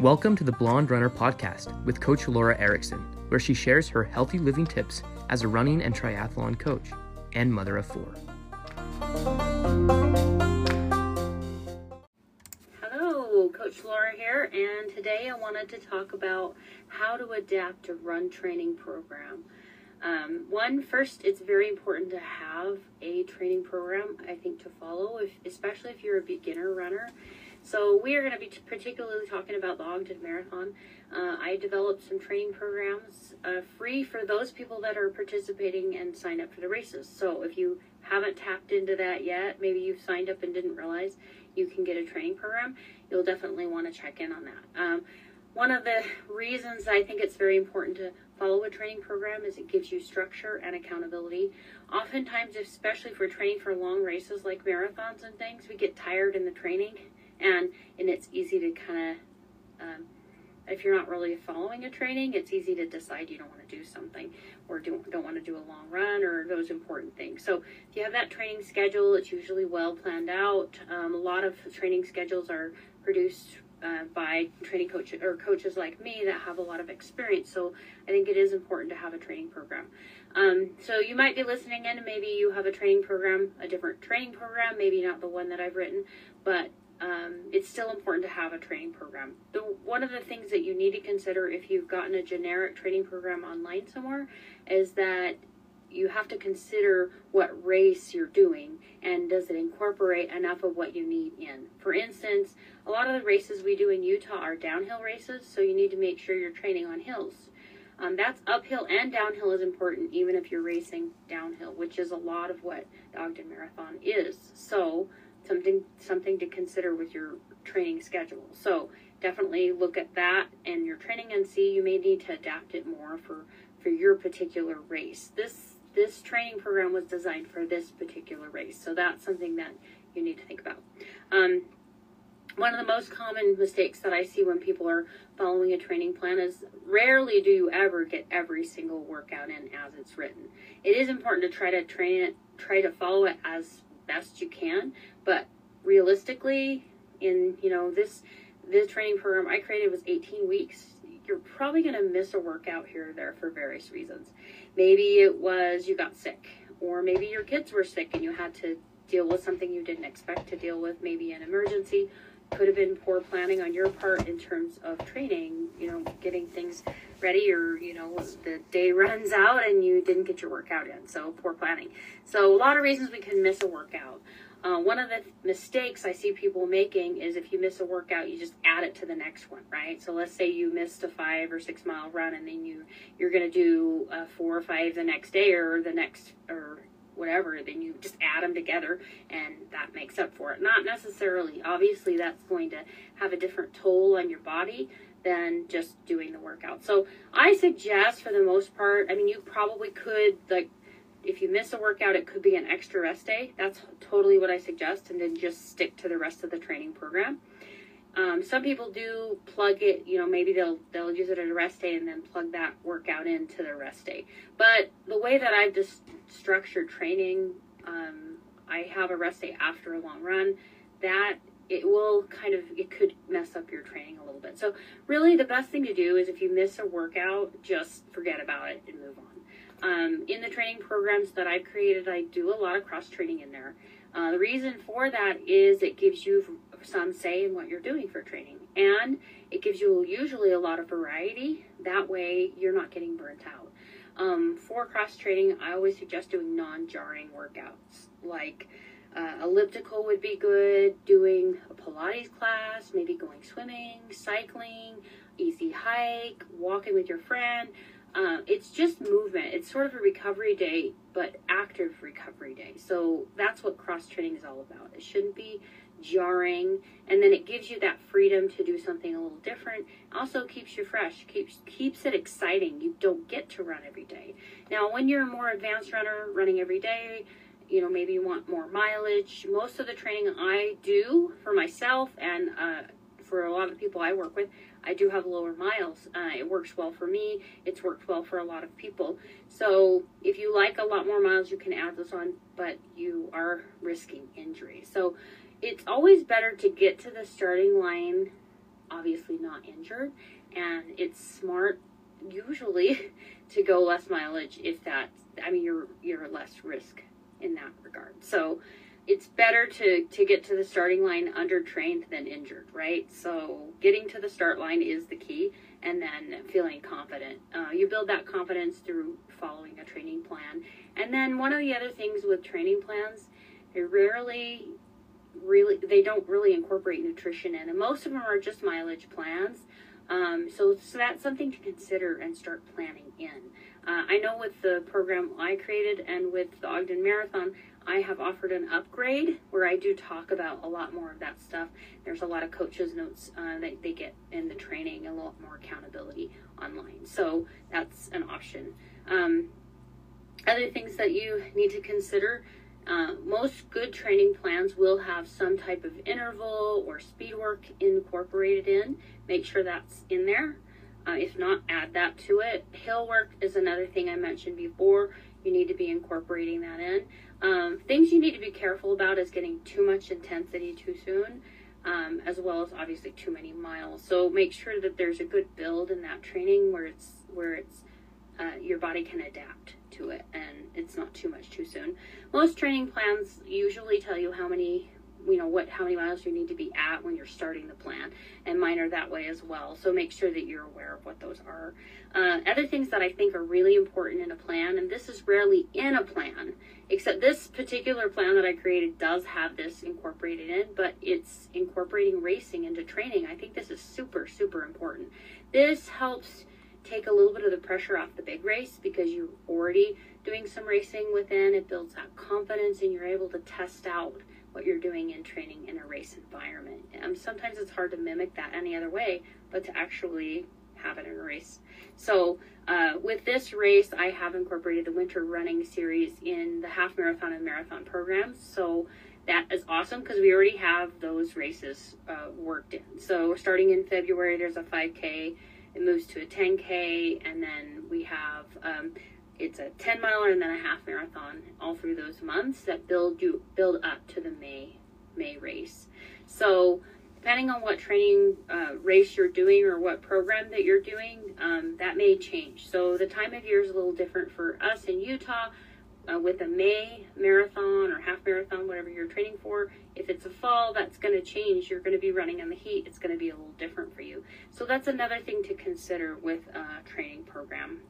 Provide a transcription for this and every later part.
Welcome to the Blonde Runner podcast with Coach Lora Erickson, where she shares her healthy living tips as a running and triathlon coach and mother of four. Hello, Coach Lora here, and today I wanted to talk about how to adapt a run training program. Um, one, first, it's very important to have a training program, I think, to follow, if, especially if you're a beginner runner. So we are going to be particularly talking about the Ogden Marathon. Uh, I developed some training programs uh, free for those people that are participating and signed up for the races. So if you haven't tapped into that yet, maybe you've signed up and didn't realize you can get a training program, you'll definitely want to check in on that. Um, one of the reasons I think it's very important to follow a training program is it gives you structure and accountability. Oftentimes, especially if we're training for long races like marathons and things, we get tired in the training and and it's easy to kind of um, if you're not really following a training, it's easy to decide you don't want to do something or do, don't want to do a long run or those important things. So if you have that training schedule, it's usually well planned out. Um, a lot of training schedules are produced uh, by training coaches or coaches like me that have a lot of experience. So I think it is important to have a training program. Um, so you might be listening in and maybe you have a training program, a different training program, maybe not the one that I've written, but um, it's still important to have a training program. The, one of the things that you need to consider if you've gotten a generic training program online somewhere is that you have to consider what race you're doing and does it incorporate enough of what you need in. For instance, a lot of the races we do in Utah are downhill races, so you need to make sure you're training on hills. Um, that's uphill and downhill is important, even if you're racing downhill, which is a lot of what the Ogden Marathon is. So something something to consider with your training schedule. So definitely look at that and your training and see you may need to adapt it more for for your particular race. This this training program was designed for this particular race, so that's something that you need to think about. Um, one of the most common mistakes that I see when people are following a training plan is rarely do you ever get every single workout in as it's written. It is important to try to train it, try to follow it as best you can. But realistically, in you know this this training program I created was 18 weeks. You're probably going to miss a workout here or there for various reasons. Maybe it was you got sick, or maybe your kids were sick and you had to deal with something you didn't expect to deal with, maybe an emergency. Could have been poor planning on your part in terms of training, you know, getting things ready or you know the day runs out and you didn't get your workout in. So poor planning. So a lot of reasons we can miss a workout. Uh, one of the mistakes i see people making is if you miss a workout you just add it to the next one right? So let's say you missed a five or six mile run and then you you're going to do a four or five the next day or the next or whatever then you just add them together and that makes up for it. Not necessarily. Obviously that's going to have a different toll on your body than just doing the workout. So I suggest for the most part, I mean, you probably could, like, if you miss a workout, it could be an extra rest day. That's totally what I suggest, and then just stick to the rest of the training program. Um, some people do plug it, you know, maybe they'll they'll use it as a rest day and then plug that workout into their rest day. But the way that I've just structured training, um, I have a rest day after a long run. That it will kind of it could mess up your training a little bit. So really the best thing to do is if you miss a workout, just forget about it and move on. Um, in the training programs that I've created, I do a lot of cross training in there. Uh, the reason for that is it gives you some say in what you're doing for training, and it gives you usually a lot of variety. That way, you're not getting burnt out. Um, for cross training, I always suggest doing non-jarring workouts like uh, elliptical would be good, doing a Pilates class, maybe going swimming, cycling, easy hike, walking with your friend. Uh, it's just movement. It's sort of a recovery day, but active recovery day. So that's what cross training is all about. It shouldn't be jarring, and then it gives you that freedom to do something a little different. Also keeps you fresh, keeps keeps it exciting. You don't get to run every day. Now, when you're a more advanced runner, running every day, you know, maybe you want more mileage. Most of the training I do for myself and uh, for a lot of the people I work with, I do have lower miles. Uh, it works well for me. It's worked well for a lot of people. So if you like a lot more miles, you can add those on, but you are risking injury. So it's always better to get to the starting line obviously not injured, and it's smart usually to go less mileage if that I mean you're you're less risk in that regard. So it's better to to get to the starting line under trained than injured, right? So getting to the start line is the key, and then feeling confident. Uh, you build that confidence through following a training plan, and then one of the other things with training plans, they rarely really they don't really incorporate nutrition in, and most of them are just mileage plans. Um, so, so that's something to consider and start planning in. Uh, I know with the program I created and with the Ogden Marathon, I have offered an upgrade where I do talk about a lot more of that stuff. There's a lot of coaches' notes uh, that they get in the training, a lot more accountability online. So that's an option. Um, other things that you need to consider uh, most good training plans will have some type of interval or speed work incorporated in. Make sure that's in there. Uh, if not, add that to it. Hill work is another thing I mentioned before. You need to be incorporating that in. Um, things you need to be careful about is getting too much intensity too soon, um, as well as obviously too many miles. So make sure that there's a good build in that training where it's where it's uh, your body can adapt to it and it's not too much too soon. Most training plans usually tell you how many you know what how many miles you need to be at when you're starting the plan and mine are that way as well. So make sure that you're aware of what those are. Uh, other things that i think are really important in a plan and this is rarely in a plan except this particular plan that i created does have this incorporated in but it's incorporating racing into training. I think this is super super important. This helps take a little bit of the pressure off the big race because you're already doing some racing within. It builds that confidence and you're able to test out what you're doing in training in a race environment. Um, sometimes it's hard to mimic that any other way, but to actually have it in a race. So, uh, with this race, I have incorporated the winter running series in the half marathon and marathon programs. So, that is awesome because we already have those races uh, worked in. So, starting in February, there's a 5K it moves to a 10K, and then we have um, it's a 10 miler and then a half marathon all through those months that build you build up to the May May race. So depending on what training uh, race you're doing or what program that you're doing, um, that may change. So the time of year is a little different for us in Utah uh, with a May marathon or half marathon, whatever you're training for. If it's a fall, that's going to change. You're going to be running in the heat. It's going to be a little different for you. So that's another thing to consider with a training program.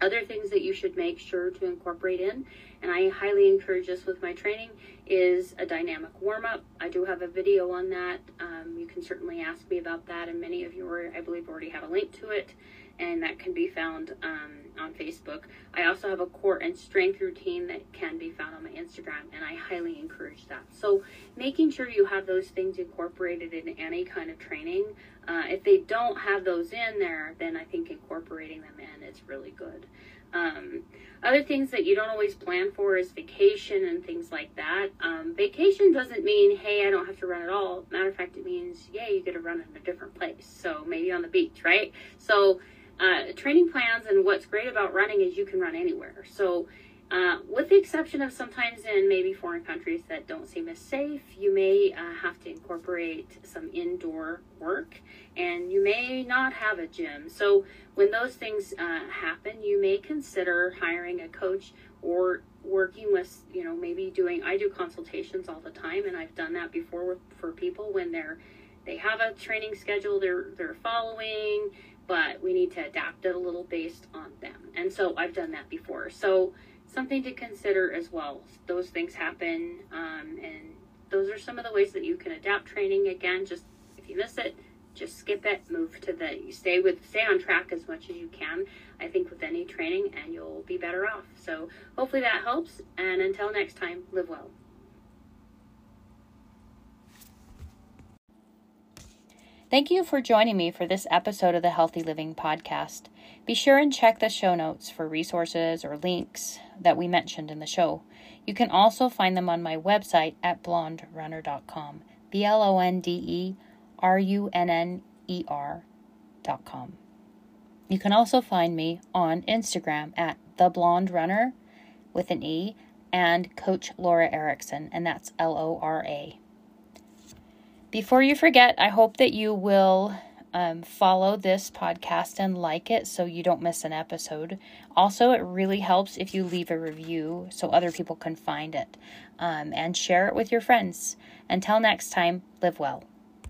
Other things that you should make sure to incorporate in, and I highly encourage this with my training, is a dynamic warm up. I do have a video on that. Um, you can certainly ask me about that, and many of you, are, I believe, already have a link to it and that can be found um, on Facebook. I also have a core and strength routine that can be found on my Instagram, and I highly encourage that. So, making sure you have those things incorporated in any kind of training. Uh, if they don't have those in there, then I think incorporating them in is really good. Um, other things that you don't always plan for is vacation and things like that. Um, vacation doesn't mean, hey, I don't have to run at all. Matter of fact, it means, yeah, you get to run in a different place. So maybe on the beach, right? So uh, training plans and what's great about running is you can run anywhere. So, uh, with the exception of sometimes in maybe foreign countries that don't seem as safe, you may uh, have to incorporate some indoor work and you may not have a gym. So, when those things uh, happen, you may consider hiring a coach or working with, you know, maybe doing, I do consultations all the time and I've done that before with, for people when they're they have a training schedule they're they're following but we need to adapt it a little based on them. And so I've done that before. So something to consider as well. Those things happen, um, and those are some of the ways that you can adapt training. Again, just if you miss it, just skip it. Move to the stay with stay on track as much as you can. I think with any training, and you'll be better off. So hopefully that helps. And until next time, live well. Thank you for joining me for this episode of the Healthy Living Podcast. Be sure and check the show notes for resources or links that we mentioned in the show. You can also find them on my website at blonderunner.com. B L O N D E R U N N E R.com. You can also find me on Instagram at the blonde runner with an E and Coach Lora Erickson, and that's L O R A. Before you forget, I hope that you will um, follow this podcast and like it so you don't miss an episode. Also, it really helps if you leave a review so other people can find it um, and share it with your friends. Until next time, live well.